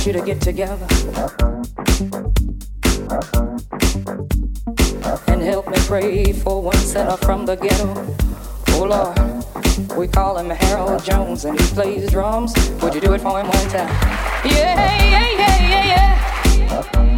together and help me pray for one sinner from the ghetto. Oh Lord, we call him Harold Jones and he plays drums. Would you do it for him one time? Yeah, yeah, yeah, yeah, yeah.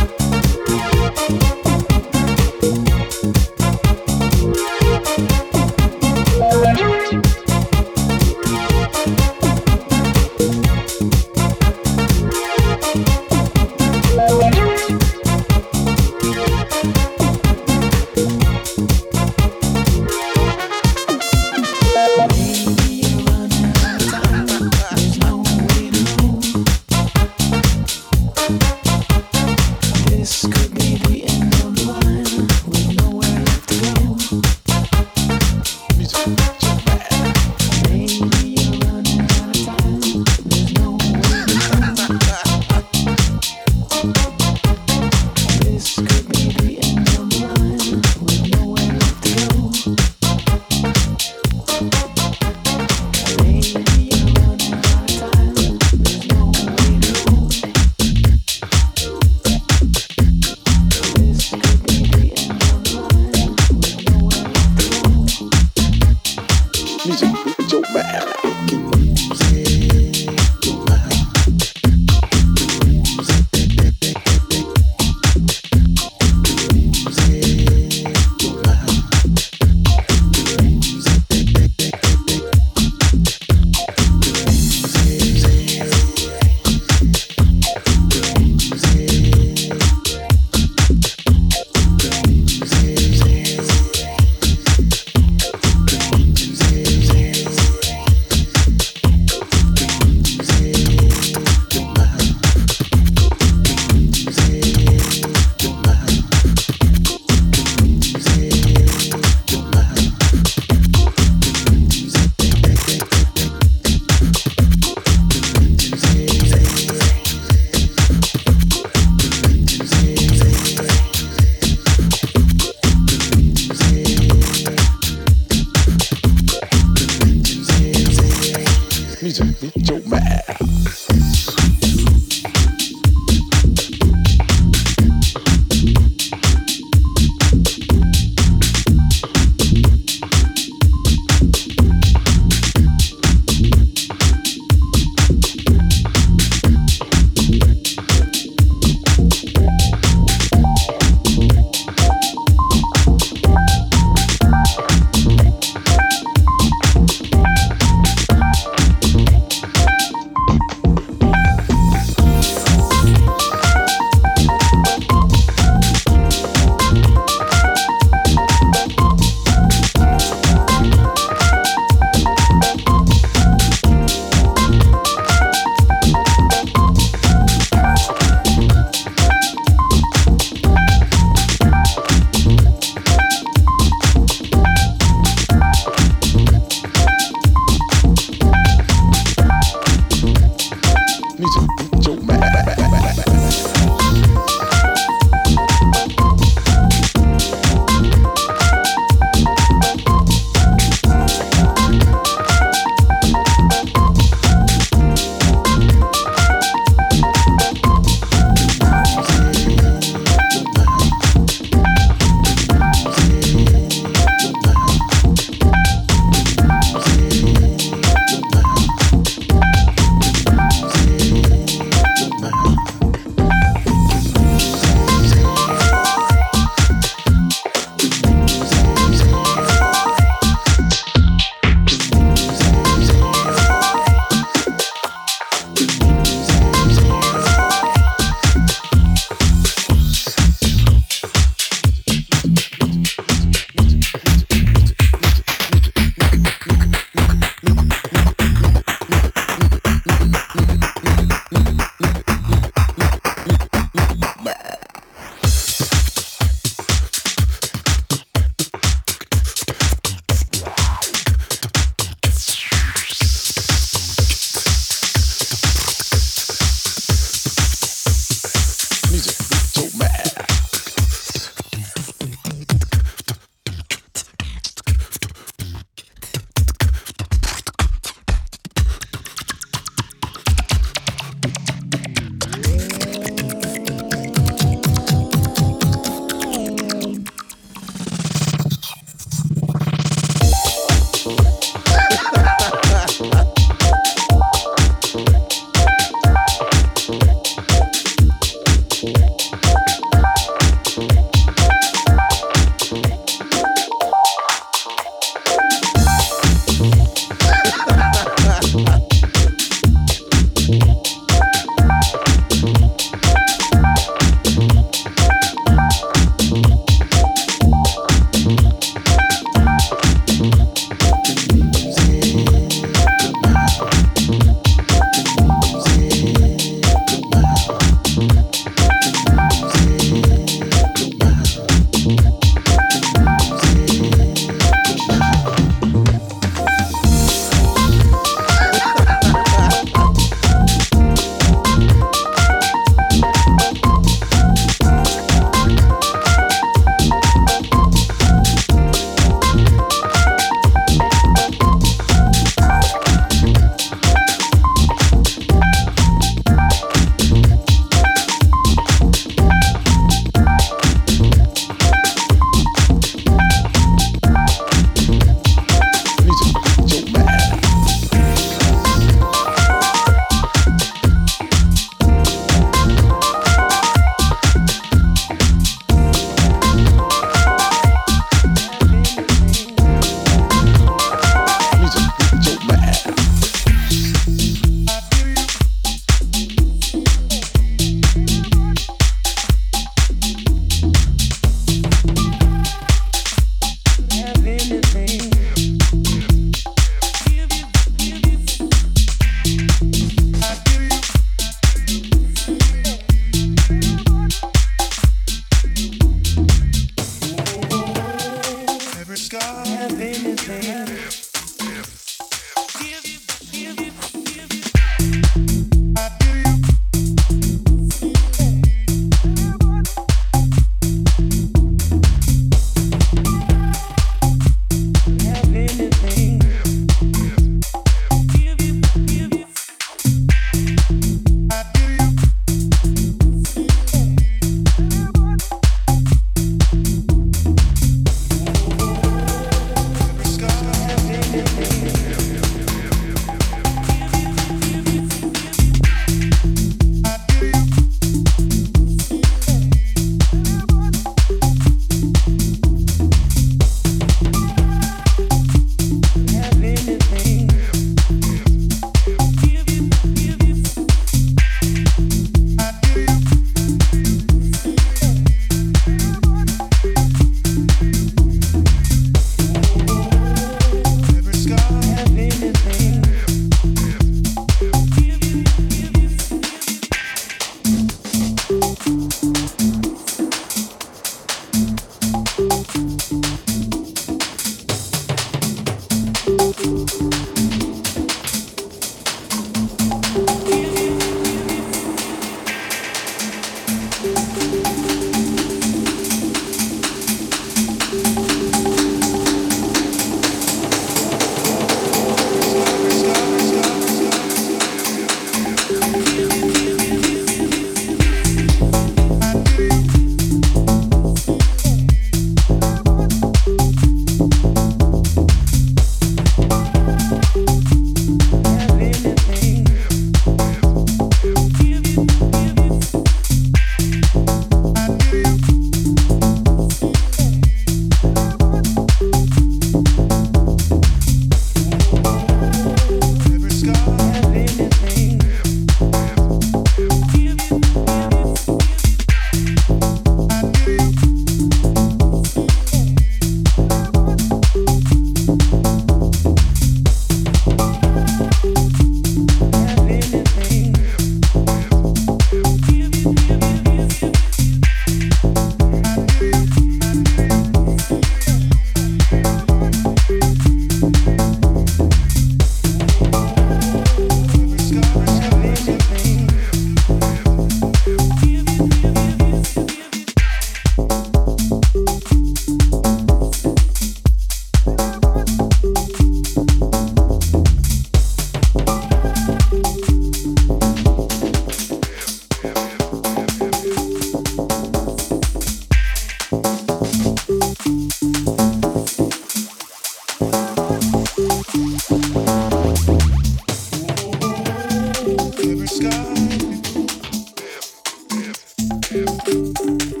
Música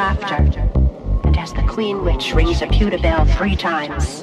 laughter. And as the Queen Witch rings a pewter bell three times,